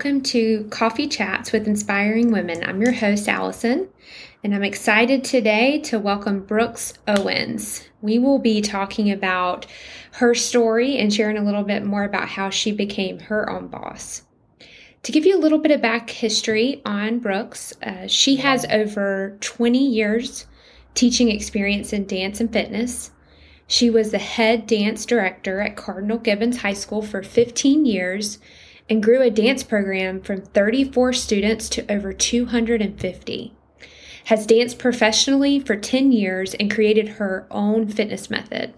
welcome to Coffee Chats with Inspiring Women. I'm your host, Allison, and I'm excited today to welcome Brooks Owens. We will be talking about her story and sharing a little bit more about how she became her own boss. To give you a little bit of back history on Brooks, uh, she has over 20 years teaching experience in dance and fitness. She was the head dance director at Cardinal Gibbons High School for 15 years and grew a dance program from 34 students to over 250. Has danced professionally for 10 years and created her own fitness method.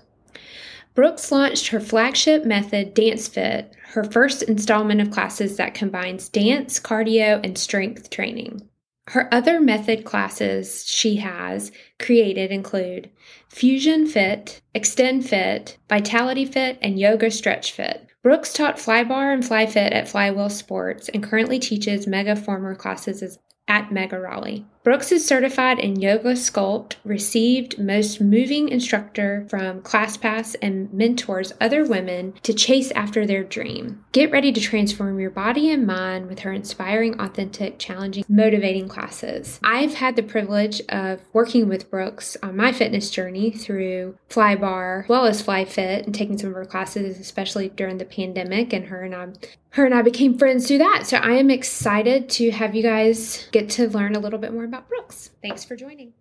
Brooks launched her flagship method, Dance Fit, her first installment of classes that combines dance, cardio, and strength training. Her other method classes she has created include Fusion Fit, Extend Fit, Vitality Fit, and Yoga Stretch Fit. Brooks taught FlyBarre and Flyfit at Flywheel Sports and currently teaches Mega Former classes at Mega Raleigh. Brooks is certified in Yoga Sculpt, received Most Moving Instructor from ClassPass, and mentors other women to chase after their dream. Get ready to transform your body and mind with her inspiring, authentic, challenging, motivating classes. I've had the privilege of working with Brooks on my fitness journey through FlyBarre as well as FlyFit and taking some of her classes, especially during the pandemic. And her and I, her and I became friends through that. So I am excited to have you guys get to learn a little bit more about Brooks. Thanks for joining.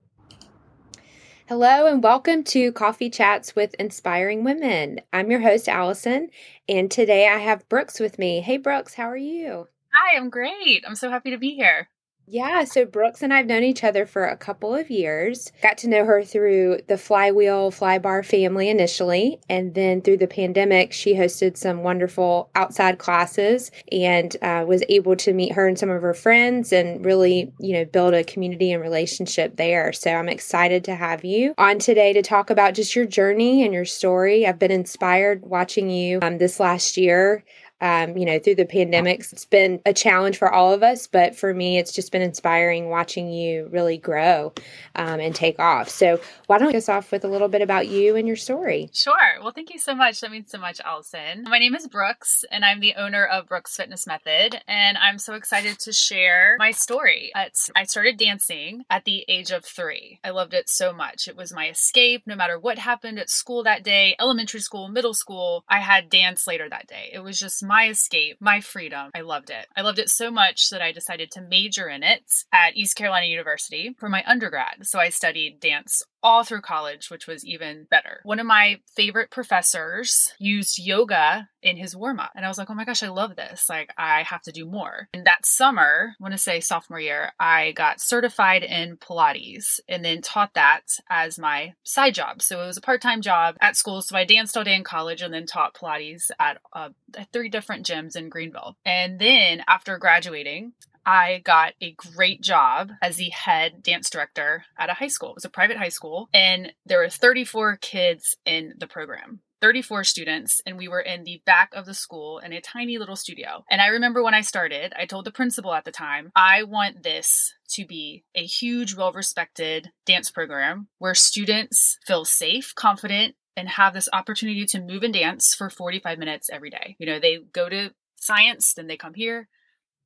Hello and welcome to Coffee Chats with Inspiring Women. I'm your host, Allison, and today I have Brooks with me. Hey, Brooks, how are you? Hi, I'm great. I'm so happy to be here. Yeah, so Brooks and I have known each other for a couple of years. Got to know her through the Flywheel FlyBarre family initially, and then through the pandemic, she hosted some wonderful outside classes and uh, was able to meet her and some of her friends and really, you know, build a community and relationship there. So I'm excited to have you on today to talk about just your journey and your story. I've been inspired watching you um, this last year um, you know, through the pandemics. It's been a challenge for all of us, but for me, it's just been inspiring watching you really grow um, and take off. So, why don't you us off with a little bit about you and your story? Sure. Well, thank you so much. That means so much, Allison. My name is Brooks, and I'm the owner of Brooks Fitness Method, and I'm so excited to share my story. It's, I started dancing at the age of three. I loved it so much. It was my escape, no matter what happened at school that day, elementary school, middle school. I had dance later that day. It was just my escape, my freedom. I loved it. I loved it so much that I decided to major in it at East Carolina University for my undergrad. So I studied dance all through college, which was even better. One of my favorite professors used yoga in his warm up. And I was like, oh my gosh, I love this. Like, I have to do more. And that summer, I want to say sophomore year, I got certified in Pilates and then taught that as my side job. So it was a part time job at school. So I danced all day in college and then taught Pilates at uh, three different gyms in Greenville. And then after graduating, I got a great job as the head dance director at a high school. It was a private high school, and there were 34 kids in the program. 34 students and we were in the back of the school in a tiny little studio. And I remember when I started, I told the principal at the time, I want this to be a huge, well respected dance program where students feel safe, confident, and have this opportunity to move and dance for 45 minutes every day. You know, they go to science, then they come here,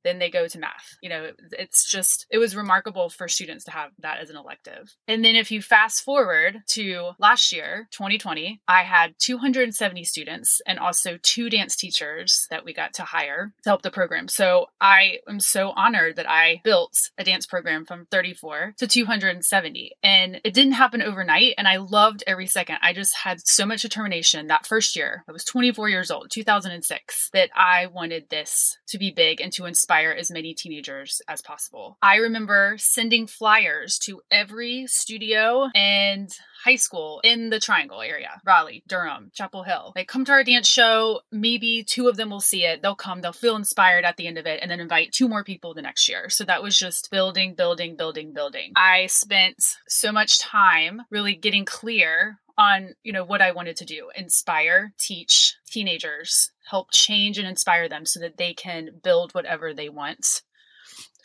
then they go to math. You know, it's just, it was remarkable for students to have that as an elective. And then if you fast forward to last year, 2020, I had 270 students and also two dance teachers that we got to hire to help the program. So I am so honored that I built a dance program from 34 to 270. And it didn't happen overnight. And I loved every second. I just had so much determination that first year. I was 24 years old, 2006, that I wanted this to be big and to inspire inspire as many teenagers as possible. I remember sending flyers to every studio and high school in the Triangle area Raleigh, Durham, Chapel Hill. They come to our dance show. Maybe two of them will see it. They'll come, they'll feel inspired at the end of it, and then invite two more people the next year. So that was just building, building, building, building. I spent so much time really getting clear on you know what i wanted to do inspire teach teenagers help change and inspire them so that they can build whatever they want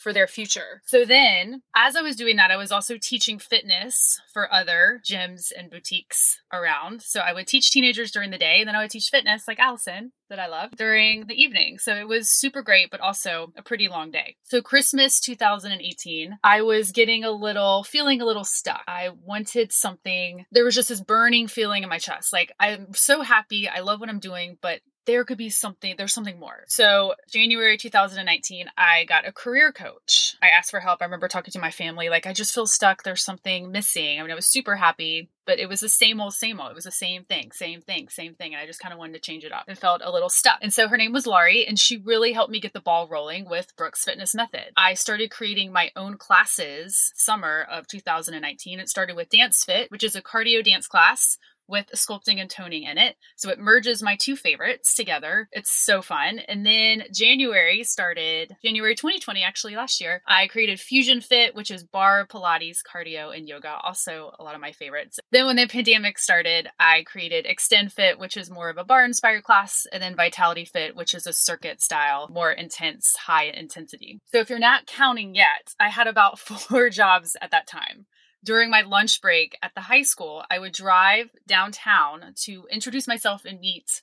for their future. So then, as I was doing that, I was also teaching fitness for other gyms and boutiques around. So I would teach teenagers during the day, and then I would teach fitness like Allison that I love during the evening. So it was super great, but also a pretty long day. So Christmas 2018, I was getting a little, feeling a little stuck. I wanted something. There was just this burning feeling in my chest. Like, I'm so happy. I love what I'm doing, but there could be something, there's something more. So, January 2019, I got a career coach. I asked for help. I remember talking to my family, like, I just feel stuck. There's something missing. I mean, I was super happy, but it was the same old, same old. It was the same thing, same thing, same thing. And I just kind of wanted to change it up and felt a little stuck. And so, her name was Laurie, and she really helped me get the ball rolling with Brooks Fitness Method. I started creating my own classes summer of 2019. It started with Dance Fit, which is a cardio dance class with sculpting and toning in it. So it merges my two favorites together. It's so fun. And then January started, January 2020, actually last year, I created Fusion Fit, which is barre, Pilates, cardio, and yoga. Also, a lot of my favorites. Then when the pandemic started, I created Extend Fit, which is more of a barre inspired class, and then Vitality Fit, which is a circuit style, more intense, high intensity. So if you're not counting yet, I had about four jobs at that time during my lunch break at the high school, I would drive downtown to introduce myself and meet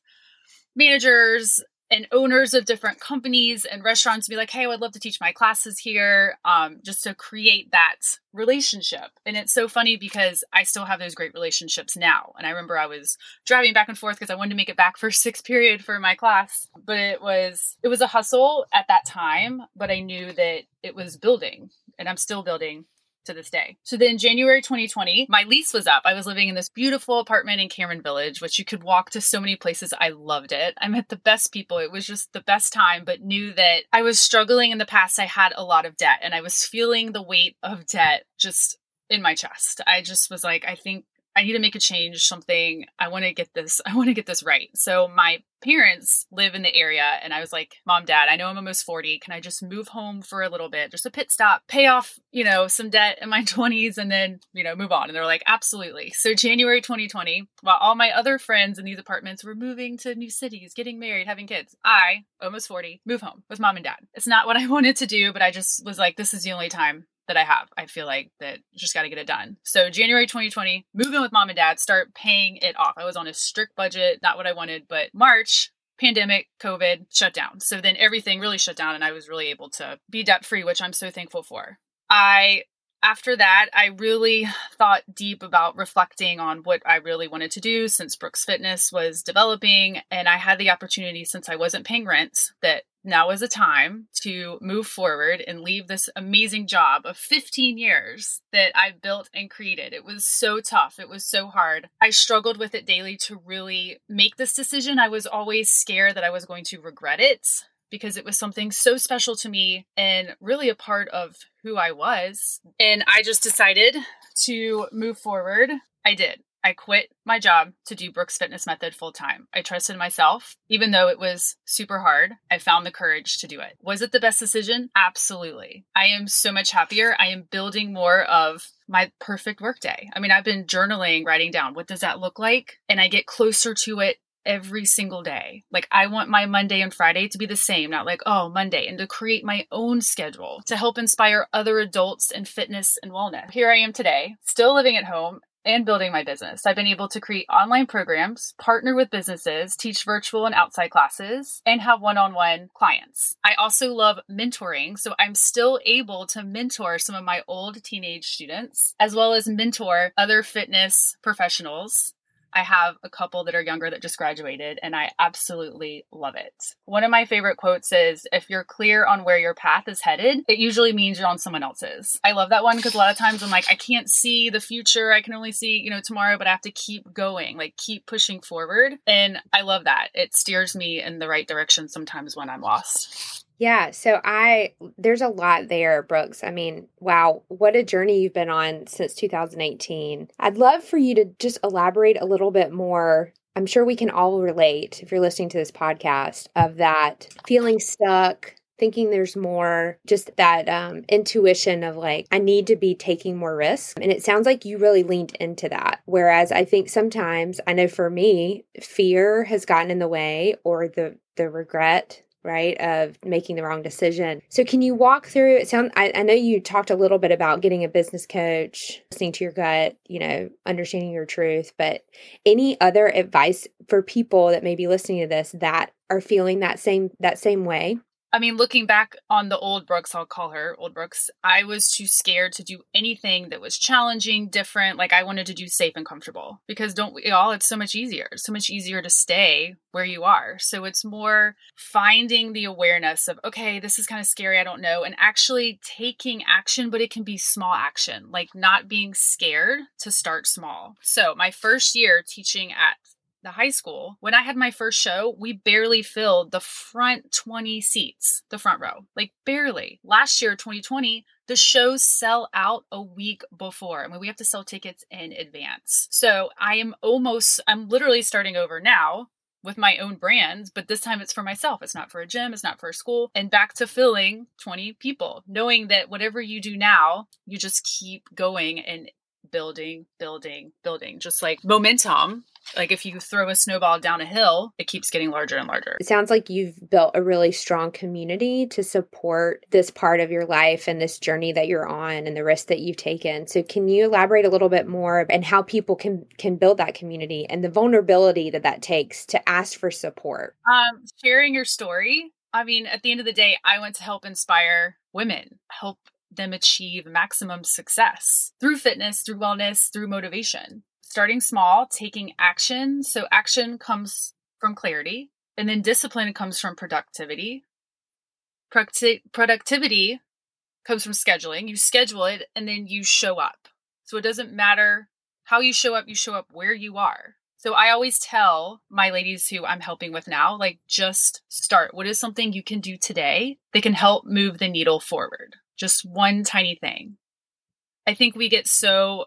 managers and owners of different companies and restaurants and be like, hey, I would love to teach my classes here, um, just to create that relationship. And it's so funny because I still have those great relationships now. And I remember I was driving back and forth because I wanted to make it back for sixth period for my class. But it was it was a hustle at that time, but I knew that it was building and I'm still building to this day. So then January 2020, my lease was up. I was living in this beautiful apartment in Cameron Village, which you could walk to so many places. I loved it. I met the best people. It was just the best time, but knew that I was struggling in the past. I had a lot of debt and I was feeling the weight of debt just in my chest. I just was like, I think I need to make a change, something. I want to get this, I want to get this right. So my parents live in the area and I was like, Mom, Dad, I know I'm almost 40. Can I just move home for a little bit? Just a pit stop, pay off, you know, some debt in my 20s and then, you know, move on. And they're like, absolutely. So January 2020, while all my other friends in these apartments were moving to new cities, getting married, having kids, I, almost 40, move home with mom and dad. It's not what I wanted to do, but I just was like, this is the only time that I have. I feel like that just got to get it done. So January 2020, move in with mom and dad, start paying it off. I was on a strict budget, not what I wanted, but March pandemic, COVID shut down. So then everything really shut down and I was really able to be debt free, which I'm so thankful for. I after that, I really thought deep about reflecting on what I really wanted to do since Brooks Fitness was developing. And I had the opportunity, since I wasn't paying rent, that now is a time to move forward and leave this amazing job of 15 years that I built and created. It was so tough. It was so hard. I struggled with it daily to really make this decision. I was always scared that I was going to regret it because it was something so special to me and really a part of who I was. And I just decided to move forward. I did. I quit my job to do Brooks Fitness Method full time. I trusted myself, even though it was super hard. I found the courage to do it. Was it the best decision? Absolutely. I am so much happier. I am building more of my perfect workday. I mean, I've been journaling, writing down what does that look like? And I get closer to it every single day. Like I want my Monday and Friday to be the same, not like, oh, Monday, and to create my own schedule to help inspire other adults in fitness and wellness. Here I am today, still living at home and building my business. I've been able to create online programs, partner with businesses, teach virtual and outside classes, and have one on one clients. I also love mentoring, so I'm still able to mentor some of my old teenage students, as well as mentor other fitness professionals I have a couple that are younger that just graduated, and I absolutely love it. One of my favorite quotes is If you're clear on where your path is headed, it usually means you're on someone else's. I love that one because a lot of times I'm like, I can't see the future. I can only see, you know, tomorrow, but I have to keep going, like keep pushing forward. And I love that. It steers me in the right direction sometimes when I'm lost. Yeah, so I there's a lot there, Brooks. I mean, wow, what a journey you've been on since 2018. I'd love for you to just elaborate a little bit more. I'm sure we can all relate if you're listening to this podcast of that feeling stuck, thinking there's more, just that um, intuition of like, I need to be taking more risks. And it sounds like you really leaned into that. Whereas I think sometimes, I know for me, fear has gotten in the way or the the regret right of making the wrong decision. So can you walk through it sound I, I know you talked a little bit about getting a business coach listening to your gut you know understanding your truth but any other advice for people that may be listening to this that are feeling that same that same way I mean, looking back on the old Brooks, I'll call her old Brooks, I was too scared to do anything that was challenging, different. Like I wanted to do safe and comfortable because don't we all? It's so much easier. It's so much easier to stay where you are. So it's more finding the awareness of, okay, this is kind of scary. I don't know. And actually taking action, but it can be small action, like not being scared to start small. So my first year teaching at the high school, when I had my first show, we barely filled the front 20 seats, the front row, like barely. Last year, 2020, the shows sell out a week before. I mean, we have to sell tickets in advance. So I am almost, I'm literally starting over now with my own brands, but this time it's for myself. It's not for a gym, it's not for a school. And back to filling 20 people, knowing that whatever you do now, you just keep going and building, building, building, just like momentum like if you throw a snowball down a hill, it keeps getting larger and larger. It sounds like you've built a really strong community to support this part of your life and this journey that you're on and the risk that you've taken. So can you elaborate a little bit more and how people can can build that community and the vulnerability that that takes to ask for support? Um sharing your story. I mean, at the end of the day, I want to help inspire women, help them achieve maximum success through fitness, through wellness, through motivation starting small, taking action. So action comes from clarity, and then discipline comes from productivity. Producti- productivity comes from scheduling. You schedule it and then you show up. So it doesn't matter how you show up, you show up where you are. So I always tell my ladies who I'm helping with now, like, just start. What is something you can do today that can help move the needle forward? Just one tiny thing. I think we get so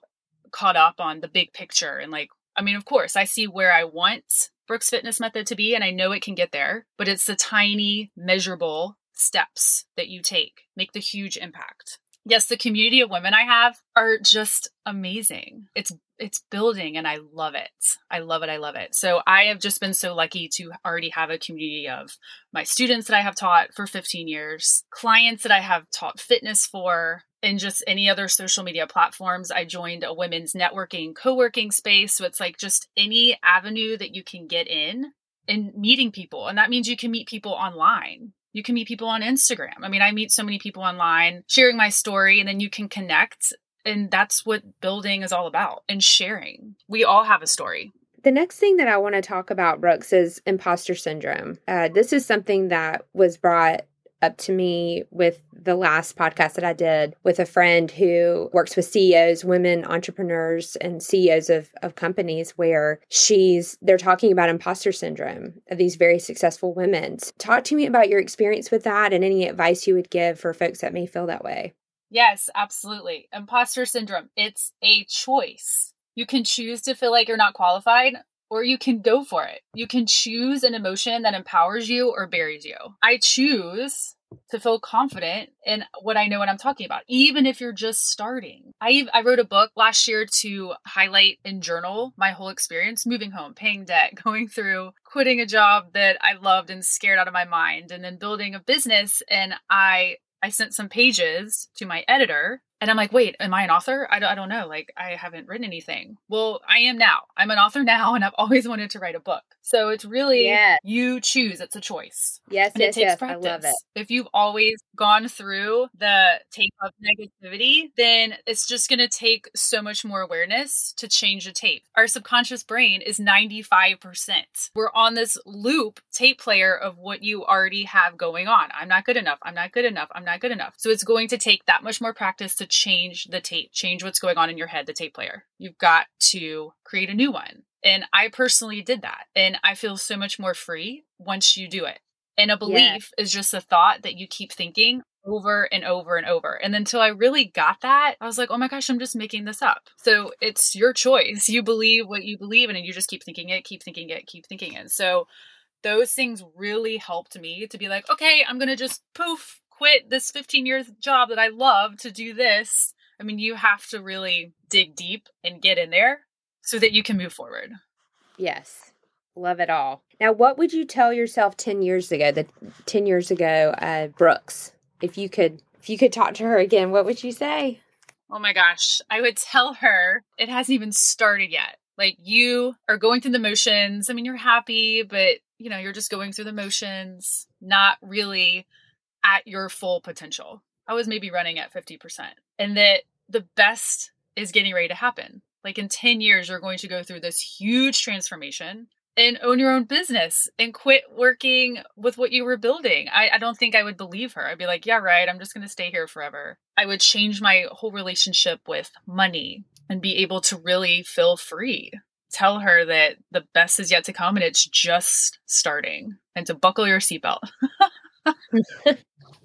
caught up on the big picture and like I mean, of course, I see where I want Brooks Fitness Method to be, and I know it can get there, but it's the tiny, measurable steps that you take make the huge impact. Yes, the community of women I have are just amazing. It's it's building and I love it. I love it. I love it. So I have just been so lucky to already have a community of my students that I have taught for 15 years, clients that I have taught fitness for, and just any other social media platforms. I joined a women's networking co-working space. So it's like just any avenue that you can get in and meeting people. And that means you can meet people online. You can meet people on Instagram. I mean, I meet so many people online sharing my story and then you can connect and that's what building is all about and sharing. We all have a story. The next thing that I want to talk about, Brooks, is imposter syndrome. Uh, this is something that was brought up to me with the last podcast that I did with a friend who works with CEOs, women entrepreneurs and CEOs of, of companies where she's they're talking about imposter syndrome of these very successful women. Talk to me about your experience with that and any advice you would give for folks that may feel that way. Yes, absolutely. Imposter syndrome, it's a choice. You can choose to feel like you're not qualified or you can go for it. You can choose an emotion that empowers you or buries you. I choose to feel confident in what I know what I'm talking about, even if you're just starting. I I wrote a book last year to highlight and journal my whole experience moving home, paying debt, going through quitting a job that I loved and scared out of my mind, and then building a business. And I I sent some pages to my editor and I'm like, wait, am I an author? I don't, I don't know. Like, I haven't written anything. Well, I am now. I'm an author now, and I've always wanted to write a book. So it's really yeah. you choose. It's a choice. Yes, and yes, it takes yes. practice. I love it. If you've always gone through the tape of negativity, then it's just going to take so much more awareness to change the tape. Our subconscious brain is 95%. We're on this loop tape player of what you already have going on. I'm not good enough. I'm not good enough. I'm not good enough. So it's going to take that much more practice to change the tape, change what's going on in your head, the tape player. You've got to create a new one. And I personally did that. And I feel so much more free once you do it. And a belief yeah. is just a thought that you keep thinking over and over and over. And until I really got that, I was like, oh my gosh, I'm just making this up. So it's your choice. You believe what you believe in, and you just keep thinking it, keep thinking it, keep thinking it. So those things really helped me to be like, okay, I'm going to just poof, quit this 15 years job that I love to do this. I mean, you have to really dig deep and get in there so that you can move forward. Yes. Love it all. Now, what would you tell yourself 10 years ago, the 10 years ago, uh, Brooks? If you could if you could talk to her again, what would you say? Oh my gosh. I would tell her it hasn't even started yet. Like you are going through the motions. I mean, you're happy, but you know, you're just going through the motions, not really at your full potential. I was maybe running at 50%. And that the best is getting ready to happen. Like in 10 years, you're going to go through this huge transformation and own your own business and quit working with what you were building. I, I don't think I would believe her. I'd be like, yeah, right. I'm just going to stay here forever. I would change my whole relationship with money and be able to really feel free. Tell her that the best is yet to come and it's just starting and to buckle your seatbelt.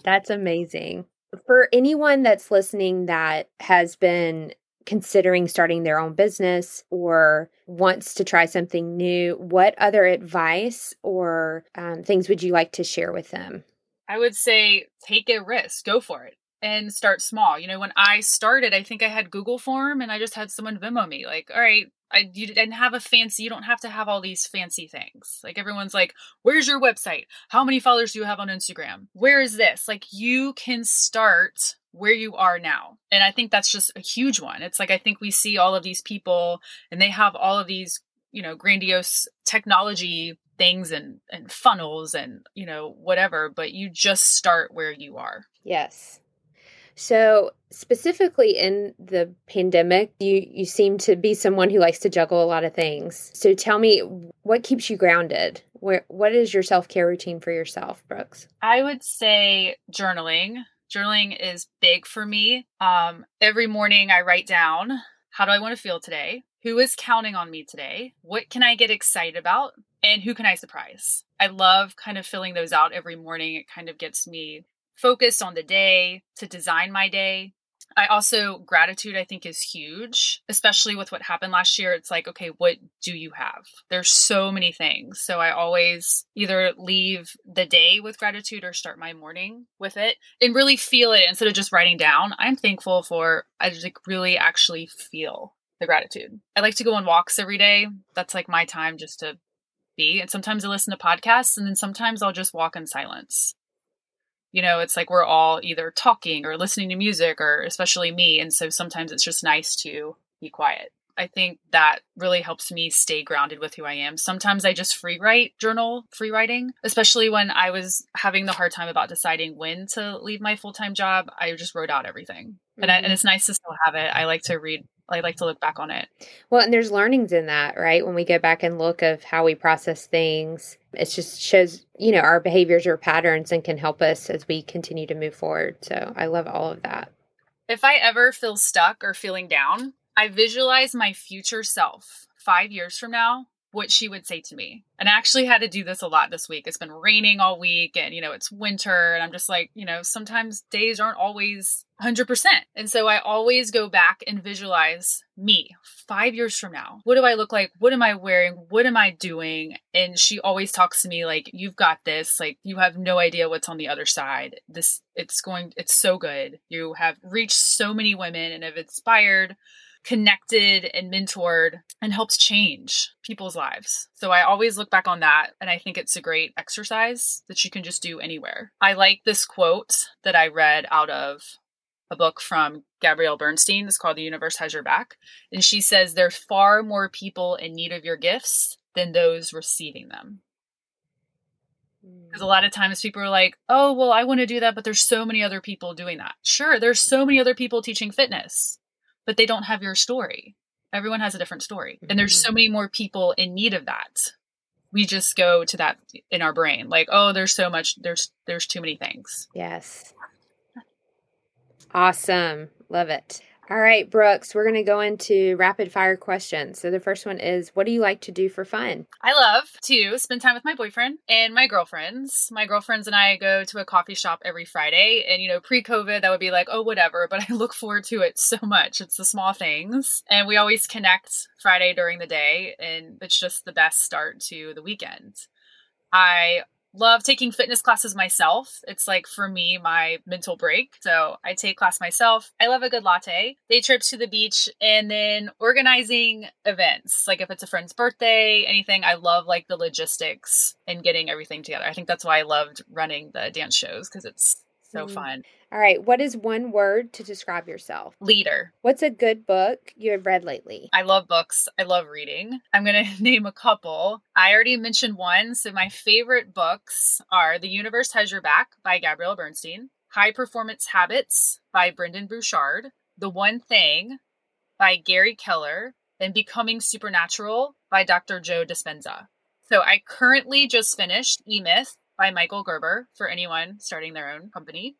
that's amazing. For anyone that's listening that has been considering starting their own business or wants to try something new, what other advice or um, things would you like to share with them? I would say take a risk, go for it and start small. You know, when I started, I think I had Google form and I just had someone Venmo me like, all right, I you didn't have a fancy, you don't have to have all these fancy things. Like everyone's like, where's your website? How many followers do you have on Instagram? Where is this? Like you can start where you are now. And I think that's just a huge one. It's like I think we see all of these people and they have all of these, you know, grandiose technology things and and funnels and, you know, whatever, but you just start where you are. Yes. So, specifically in the pandemic, you you seem to be someone who likes to juggle a lot of things. So, tell me what keeps you grounded? Where what is your self-care routine for yourself, Brooks? I would say journaling. Journaling is big for me. Um, every morning I write down how do I want to feel today? Who is counting on me today? What can I get excited about? And who can I surprise? I love kind of filling those out every morning. It kind of gets me focused on the day to design my day. I also, gratitude, I think, is huge, especially with what happened last year. It's like, okay, what do you have? There's so many things. So I always either leave the day with gratitude or start my morning with it and really feel it instead of just writing down. I'm thankful for, I just like really actually feel the gratitude. I like to go on walks every day. That's like my time just to be. And sometimes I listen to podcasts and then sometimes I'll just walk in silence you know it's like we're all either talking or listening to music or especially me and so sometimes it's just nice to be quiet i think that really helps me stay grounded with who i am sometimes i just free write journal free writing especially when i was having the hard time about deciding when to leave my full-time job i just wrote out everything mm-hmm. and, I, and mm-hmm. it's nice to still have it i like to read I like to look back on it. Well, and there's learnings in that, right? When we go back and look of how we process things, it just shows, you know, our behaviors or patterns and can help us as we continue to move forward. So I love all of that. If I ever feel stuck or feeling down, I visualize my future self five years from now what she would say to me. And I actually had to do this a lot this week. It's been raining all week and, you know, it's winter. And I'm just like, you know, sometimes days aren't always 100%. And so I always go back and visualize me five years from now. What do I look like? What am I wearing? What am I doing? And she always talks to me like, you've got this. Like, you have no idea what's on the other side. This, it's going, it's so good. You have reached so many women and have inspired connected and mentored and helped change people's lives. So I always look back on that and I think it's a great exercise that you can just do anywhere. I like this quote that I read out of a book from Gabrielle Bernstein. It's called The Universe Has Your Back. And she says there's far more people in need of your gifts than those receiving them. Because a lot of times people are like, oh, well, I want to do that, but there's so many other people doing that. Sure, there's so many other people teaching fitness but they don't have your story. Everyone has a different story. And there's so mm-hmm. many more people in need of that. We just go to that in our brain like, oh, there's so much there's there's too many things. Yes. Awesome. Love it. All right, Brooks, we're going to go into rapid fire questions. So the first one is what do you like to do for fun? I love to spend time with my boyfriend and my girlfriends. My girlfriends and I go to a coffee shop every Friday. And, you know, pre COVID, that would be like, oh, whatever. But I look forward to it so much. It's the small things. And we always connect Friday during the day. And it's just the best start to the weekend. I love taking fitness classes myself. It's like for me, my mental break. So I take class myself. I love a good latte, day trips to the beach, and then organizing events. Like if it's a friend's birthday, anything, I love like the logistics and getting everything together. I think that's why I loved running the dance shows because it's so mm. fun. All right. What is one word to describe yourself? Leader. What's a good book you have read lately? I love books. I love reading. I'm going to name a couple. I already mentioned one. So my favorite books are The Universe Has Your Back by Gabrielle Bernstein, High Performance Habits by Brendon Burchard, The One Thing by Gary Keller, and Becoming Supernatural by Dr. Joe Dispenza. So I currently just finished E Myth by Michael Gerber for anyone starting their own company.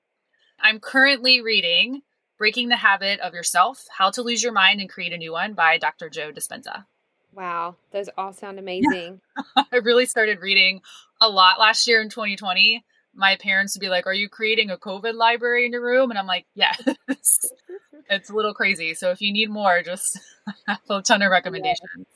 I'm currently reading Breaking the Habit of Yourself How to Lose Your Mind and Create a New One by Dr. Joe Dispenza. Wow, those all sound amazing. I really started reading a lot last year in 2020. My parents would be like, Are you creating a COVID library in your room? And I'm like, Yes. it's a little crazy. So if you need more, just have a ton of recommendations.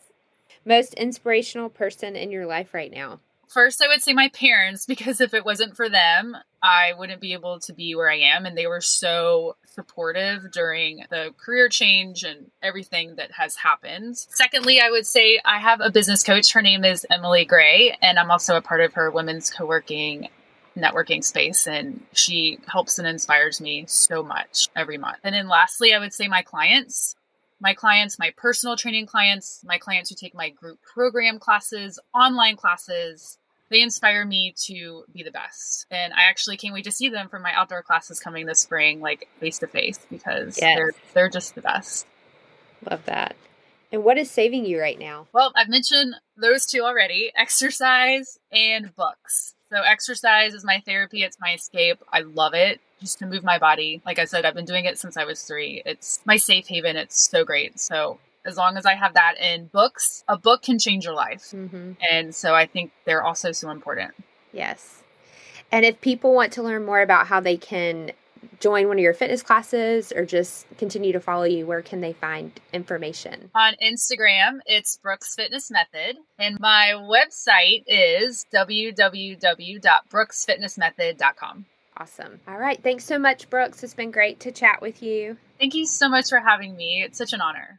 Most inspirational person in your life right now? First, I would say my parents, because if it wasn't for them, I wouldn't be able to be where I am. And they were so supportive during the career change and everything that has happened. Secondly, I would say I have a business coach. Her name is Emily Gray, and I'm also a part of her women's co working networking space and she helps and inspires me so much every month. And then lastly, I would say my clients my clients, my personal training clients, my clients who take my group program classes, online classes, they inspire me to be the best. And I actually can't wait to see them for my outdoor classes coming this spring, like face to face, because yes. they're they're just the best. Love that. And what is saving you right now? Well, I've mentioned those two already exercise and books. So, exercise is my therapy, it's my escape. I love it just to move my body. Like I said, I've been doing it since I was three. It's my safe haven. It's so great. So as long as I have that in books, a book can change your life. Mm-hmm. And so I think they're also so important. Yes. And if people want to learn more about how they can join one of your fitness classes or just continue to follow you, where can they find information? On Instagram, it's Brooks Fitness Method. And my website is www.brooksfitnessmethod.com. Awesome. All right. Thanks so much, Brooks. It's been great to chat with you. Thank you so much for having me. It's such an honor.